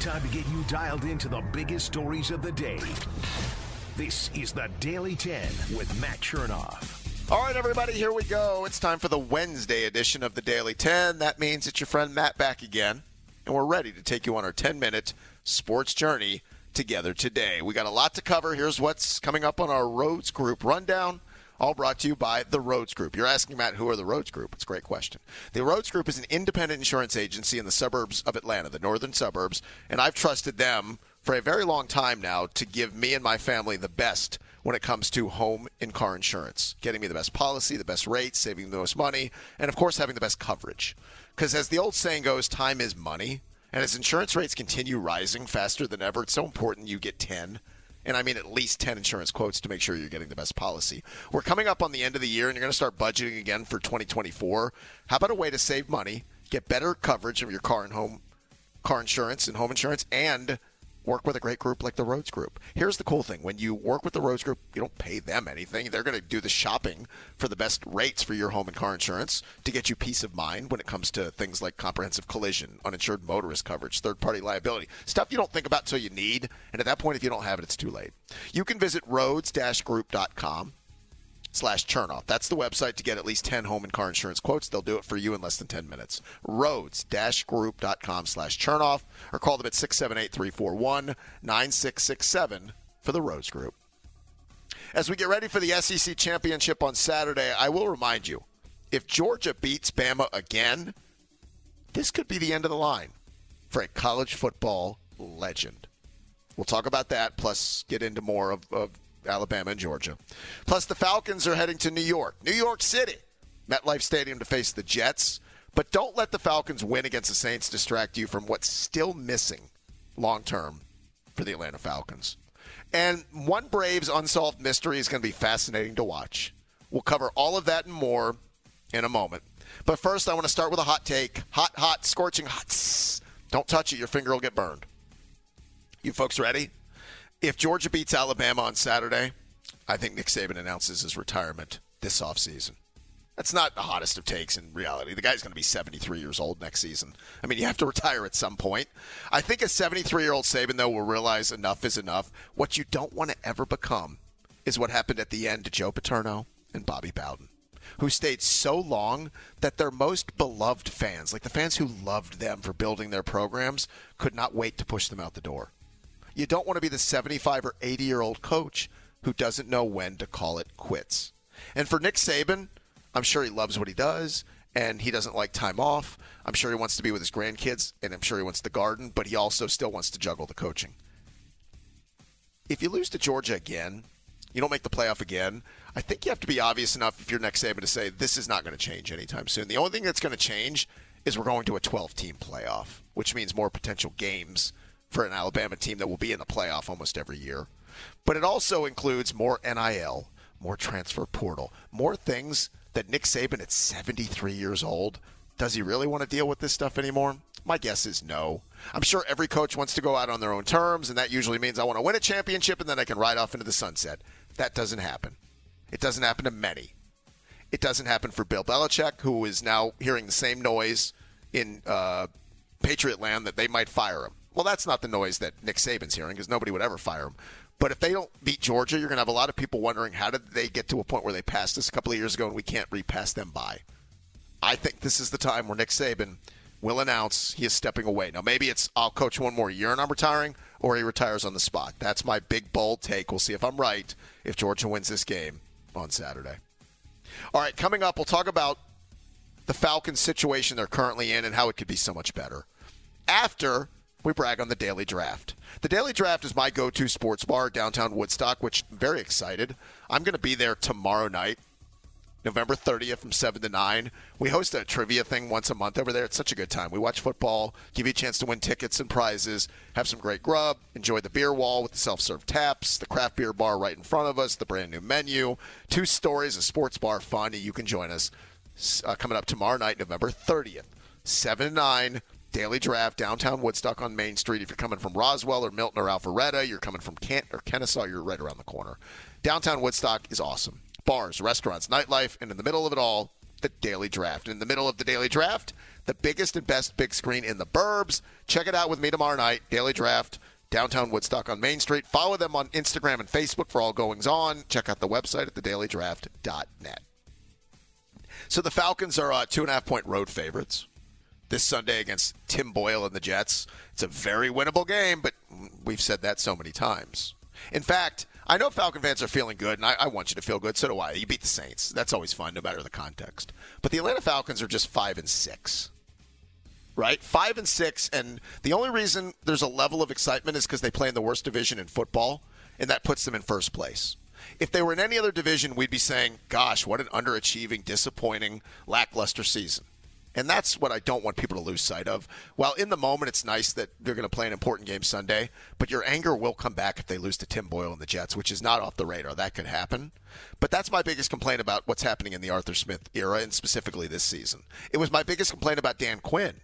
Time to get you dialed into the biggest stories of the day. This is the Daily 10 with Matt Chernoff. All right, everybody, here we go. It's time for the Wednesday edition of the Daily 10. That means it's your friend Matt back again, and we're ready to take you on our 10 minute sports journey together today. We got a lot to cover. Here's what's coming up on our Roads Group rundown all brought to you by the Rhodes Group. You're asking, Matt, who are the Rhodes Group? It's a great question. The Rhodes Group is an independent insurance agency in the suburbs of Atlanta, the northern suburbs, and I've trusted them for a very long time now to give me and my family the best when it comes to home and car insurance, getting me the best policy, the best rates, saving the most money, and of course having the best coverage. Because as the old saying goes, time is money. And as insurance rates continue rising faster than ever, it's so important you get 10 and I mean at least 10 insurance quotes to make sure you're getting the best policy. We're coming up on the end of the year and you're going to start budgeting again for 2024. How about a way to save money, get better coverage of your car and home car insurance and home insurance and work with a great group like the Roads Group. Here's the cool thing when you work with the Roads Group, you don't pay them anything. They're going to do the shopping for the best rates for your home and car insurance to get you peace of mind when it comes to things like comprehensive collision, uninsured motorist coverage, third party liability, stuff you don't think about until you need. And at that point, if you don't have it, it's too late. You can visit roads group.com slash Chernoff. That's the website to get at least 10 home and car insurance quotes. They'll do it for you in less than 10 minutes. Roads-group.com slash Chernoff or call them at 678-341-9667 for the Roads Group. As we get ready for the SEC Championship on Saturday, I will remind you, if Georgia beats Bama again, this could be the end of the line for a college football legend. We'll talk about that, plus get into more of, of Alabama and Georgia. Plus, the Falcons are heading to New York, New York City, MetLife Stadium to face the Jets. But don't let the Falcons win against the Saints distract you from what's still missing long term for the Atlanta Falcons. And one Braves unsolved mystery is going to be fascinating to watch. We'll cover all of that and more in a moment. But first, I want to start with a hot take. Hot, hot, scorching hot. Don't touch it, your finger will get burned. You folks ready? If Georgia beats Alabama on Saturday, I think Nick Saban announces his retirement this offseason. That's not the hottest of takes in reality. The guy's going to be 73 years old next season. I mean, you have to retire at some point. I think a 73 year old Saban, though, will realize enough is enough. What you don't want to ever become is what happened at the end to Joe Paterno and Bobby Bowden, who stayed so long that their most beloved fans, like the fans who loved them for building their programs, could not wait to push them out the door. You don't want to be the 75 or 80 year old coach who doesn't know when to call it quits. And for Nick Saban, I'm sure he loves what he does and he doesn't like time off. I'm sure he wants to be with his grandkids and I'm sure he wants the garden, but he also still wants to juggle the coaching. If you lose to Georgia again, you don't make the playoff again, I think you have to be obvious enough if you're Nick Saban to say this is not going to change anytime soon. The only thing that's going to change is we're going to a 12 team playoff, which means more potential games for an Alabama team that will be in the playoff almost every year. But it also includes more NIL, more transfer portal, more things that Nick Saban at 73 years old, does he really want to deal with this stuff anymore? My guess is no. I'm sure every coach wants to go out on their own terms, and that usually means I want to win a championship and then I can ride off into the sunset. That doesn't happen. It doesn't happen to many. It doesn't happen for Bill Belichick, who is now hearing the same noise in uh, Patriot land that they might fire him. Well, that's not the noise that Nick Saban's hearing because nobody would ever fire him. But if they don't beat Georgia, you're going to have a lot of people wondering how did they get to a point where they passed us a couple of years ago and we can't repass them by. I think this is the time where Nick Saban will announce he is stepping away. Now, maybe it's I'll coach one more year and I'm retiring, or he retires on the spot. That's my big, bold take. We'll see if I'm right if Georgia wins this game on Saturday. All right, coming up, we'll talk about the Falcons' situation they're currently in and how it could be so much better. After we brag on the Daily Draft. The Daily Draft is my go to sports bar downtown Woodstock, which I'm very excited. I'm going to be there tomorrow night November 30th from 7 to 9. We host a trivia thing once a month over there. It's such a good time. We watch football, give you a chance to win tickets and prizes, have some great grub, enjoy the beer wall with the self serve taps, the craft beer bar right in front of us, the brand new menu, two stories, a sports bar fun. You can join us uh, coming up tomorrow night, November 30th, 7 to 9. Daily Draft, downtown Woodstock on Main Street. If you're coming from Roswell or Milton or Alpharetta, you're coming from Canton or Kennesaw, you're right around the corner. Downtown Woodstock is awesome. Bars, restaurants, nightlife, and in the middle of it all, the Daily Draft. And In the middle of the Daily Draft, the biggest and best big screen in the burbs. Check it out with me tomorrow night. Daily Draft, downtown Woodstock on Main Street. Follow them on Instagram and Facebook for all goings on. Check out the website at thedailydraft.net. So the Falcons are uh, two and a half point road favorites this Sunday against Tim Boyle and the Jets. It's a very winnable game, but we've said that so many times. In fact, I know Falcon fans are feeling good, and I, I, want you to feel good. So do I. You beat the Saints. That's always fun, no matter the context. But the Atlanta Falcons are just five and six, right? Five and six, and the only reason there's a level of excitement is because they play in the worst division in football, and that puts them in first place. If they were in any other division, we'd be saying, "Gosh, what an underachieving, disappointing, lackluster season." And that's what I don't want people to lose sight of. While in the moment it's nice that they're going to play an important game Sunday, but your anger will come back if they lose to Tim Boyle and the Jets, which is not off the radar. That could happen. But that's my biggest complaint about what's happening in the Arthur Smith era and specifically this season. It was my biggest complaint about Dan Quinn.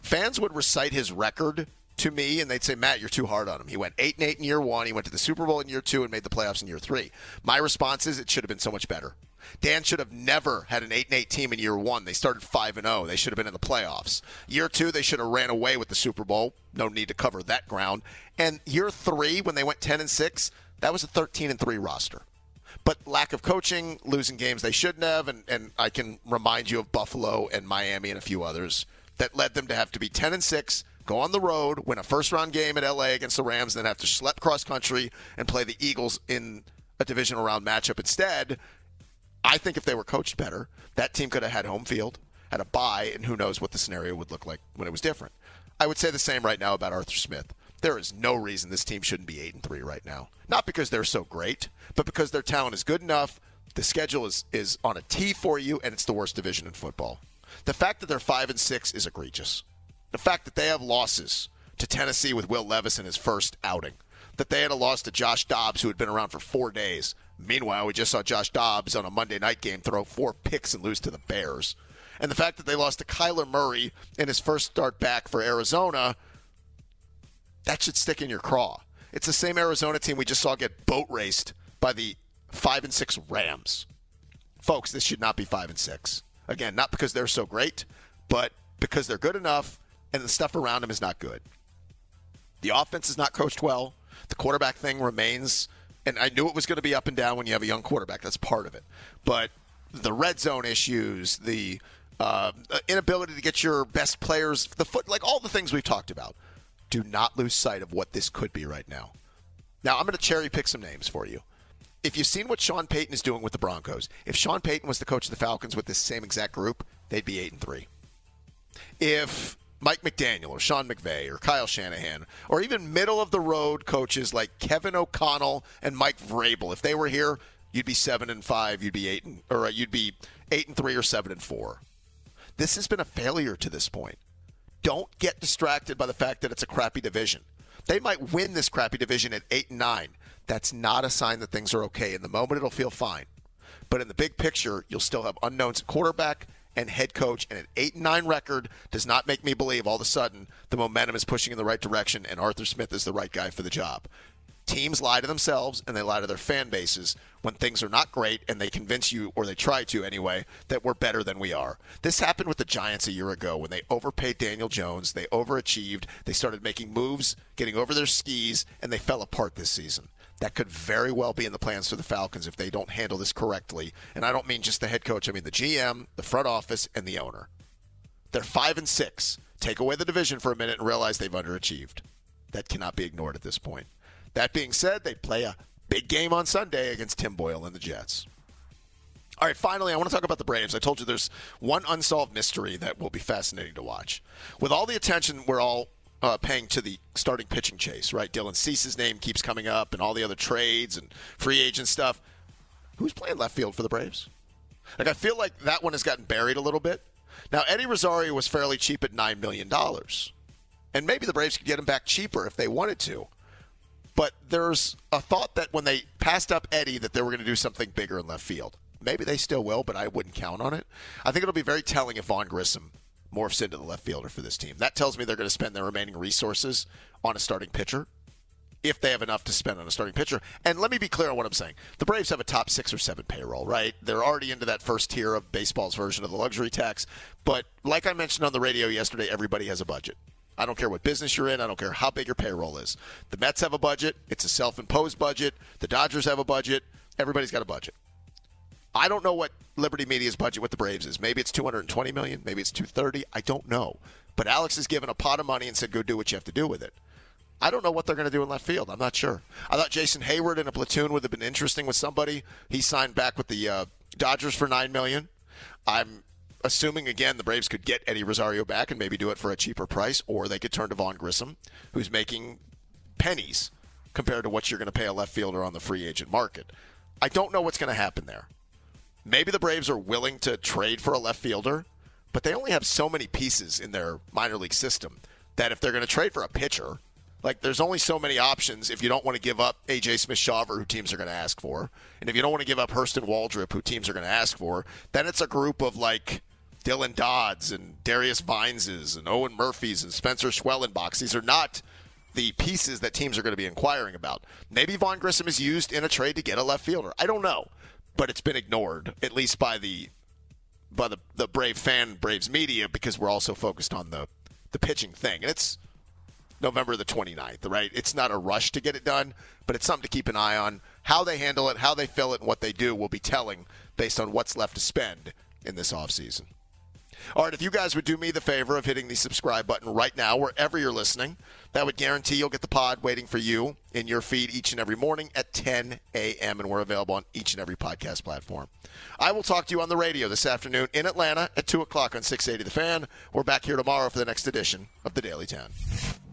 Fans would recite his record to me and they'd say, Matt, you're too hard on him. He went 8 and 8 in year one. He went to the Super Bowl in year two and made the playoffs in year three. My response is it should have been so much better. Dan should have never had an 8 and 8 team in year 1. They started 5 and 0. They should have been in the playoffs. Year 2, they should have ran away with the Super Bowl. No need to cover that ground. And year 3 when they went 10 and 6, that was a 13 and 3 roster. But lack of coaching, losing games they shouldn't have, and, and I can remind you of Buffalo and Miami and a few others that led them to have to be 10 and 6 go on the road, win a first round game at LA against the Rams, then have to schlep cross country and play the Eagles in a divisional round matchup instead. I think if they were coached better, that team could have had home field, had a bye, and who knows what the scenario would look like when it was different. I would say the same right now about Arthur Smith. There is no reason this team shouldn't be eight and three right now. Not because they're so great, but because their talent is good enough. The schedule is, is on a tee for you, and it's the worst division in football. The fact that they're five and six is egregious. The fact that they have losses to Tennessee with Will Levis in his first outing, that they had a loss to Josh Dobbs, who had been around for four days, Meanwhile, we just saw Josh Dobbs on a Monday night game throw four picks and lose to the Bears. And the fact that they lost to Kyler Murray in his first start back for Arizona, that should stick in your craw. It's the same Arizona team we just saw get boat raced by the five and six Rams. Folks, this should not be five and six. Again, not because they're so great, but because they're good enough and the stuff around them is not good. The offense is not coached well. The quarterback thing remains and I knew it was going to be up and down when you have a young quarterback. That's part of it. But the red zone issues, the uh, inability to get your best players, the foot, like all the things we've talked about. Do not lose sight of what this could be right now. Now, I'm going to cherry pick some names for you. If you've seen what Sean Payton is doing with the Broncos, if Sean Payton was the coach of the Falcons with this same exact group, they'd be eight and three. If Mike McDaniel or Sean McVay or Kyle Shanahan or even middle of the road coaches like Kevin O'Connell and Mike Vrabel. If they were here, you'd be seven and five, you'd be eight and, or uh, you'd be eight and three or seven and four. This has been a failure to this point. Don't get distracted by the fact that it's a crappy division. They might win this crappy division at eight and nine. That's not a sign that things are okay. In the moment, it'll feel fine. But in the big picture, you'll still have unknowns at quarterback and head coach, and an 8 and 9 record does not make me believe all of a sudden the momentum is pushing in the right direction and Arthur Smith is the right guy for the job. Teams lie to themselves and they lie to their fan bases when things are not great and they convince you, or they try to anyway, that we're better than we are. This happened with the Giants a year ago when they overpaid Daniel Jones, they overachieved, they started making moves, getting over their skis, and they fell apart this season that could very well be in the plans for the Falcons if they don't handle this correctly. And I don't mean just the head coach, I mean the GM, the front office, and the owner. They're five and six. Take away the division for a minute and realize they've underachieved. That cannot be ignored at this point. That being said, they play a big game on Sunday against Tim Boyle and the Jets. All right, finally, I want to talk about the Braves. I told you there's one unsolved mystery that will be fascinating to watch. With all the attention we're all uh, paying to the starting pitching chase, right? Dylan Cease's name keeps coming up, and all the other trades and free agent stuff. Who's playing left field for the Braves? Like I feel like that one has gotten buried a little bit. Now Eddie Rosario was fairly cheap at nine million dollars, and maybe the Braves could get him back cheaper if they wanted to. But there's a thought that when they passed up Eddie, that they were going to do something bigger in left field. Maybe they still will, but I wouldn't count on it. I think it'll be very telling if Vaughn Grissom morphs into the left fielder for this team. That tells me they're going to spend their remaining resources on a starting pitcher if they have enough to spend on a starting pitcher. And let me be clear on what I'm saying. The Braves have a top six or seven payroll, right? They're already into that first tier of baseball's version of the luxury tax. But like I mentioned on the radio yesterday, everybody has a budget. I don't care what business you're in. I don't care how big your payroll is. The Mets have a budget. It's a self imposed budget. The Dodgers have a budget. Everybody's got a budget. I don't know what Liberty Media's budget with the Braves is. Maybe it's 220 million, maybe it's 230. I don't know. But Alex has given a pot of money and said go do what you have to do with it. I don't know what they're going to do in left field. I'm not sure. I thought Jason Heyward in a platoon would have been interesting with somebody. He signed back with the uh, Dodgers for nine million. I'm assuming again the Braves could get Eddie Rosario back and maybe do it for a cheaper price, or they could turn to Vaughn Grissom, who's making pennies compared to what you're going to pay a left fielder on the free agent market. I don't know what's going to happen there. Maybe the Braves are willing to trade for a left fielder, but they only have so many pieces in their minor league system that if they're going to trade for a pitcher, like there's only so many options if you don't want to give up AJ Smith Shawver, who teams are going to ask for, and if you don't want to give up Hurston Waldrep, who teams are going to ask for, then it's a group of like Dylan Dodds and Darius Vineses and Owen Murphys and Spencer Schwellenbachs. These are not the pieces that teams are going to be inquiring about. Maybe Vaughn Grissom is used in a trade to get a left fielder. I don't know, but it's been ignored at least by the by the the Brave fan Braves media because we're also focused on the the pitching thing. And it's November the 29th, right? It's not a rush to get it done, but it's something to keep an eye on. How they handle it, how they fill it, and what they do will be telling based on what's left to spend in this offseason. All right, if you guys would do me the favor of hitting the subscribe button right now, wherever you're listening, that would guarantee you'll get the pod waiting for you in your feed each and every morning at 10 a.m., and we're available on each and every podcast platform. I will talk to you on the radio this afternoon in Atlanta at 2 o'clock on 680 The Fan. We're back here tomorrow for the next edition of the Daily 10.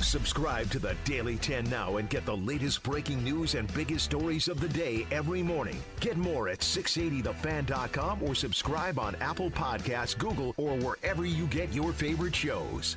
Subscribe to the Daily 10 now and get the latest breaking news and biggest stories of the day every morning. Get more at 680thefan.com or subscribe on Apple Podcasts, Google, or wherever you get your favorite shows.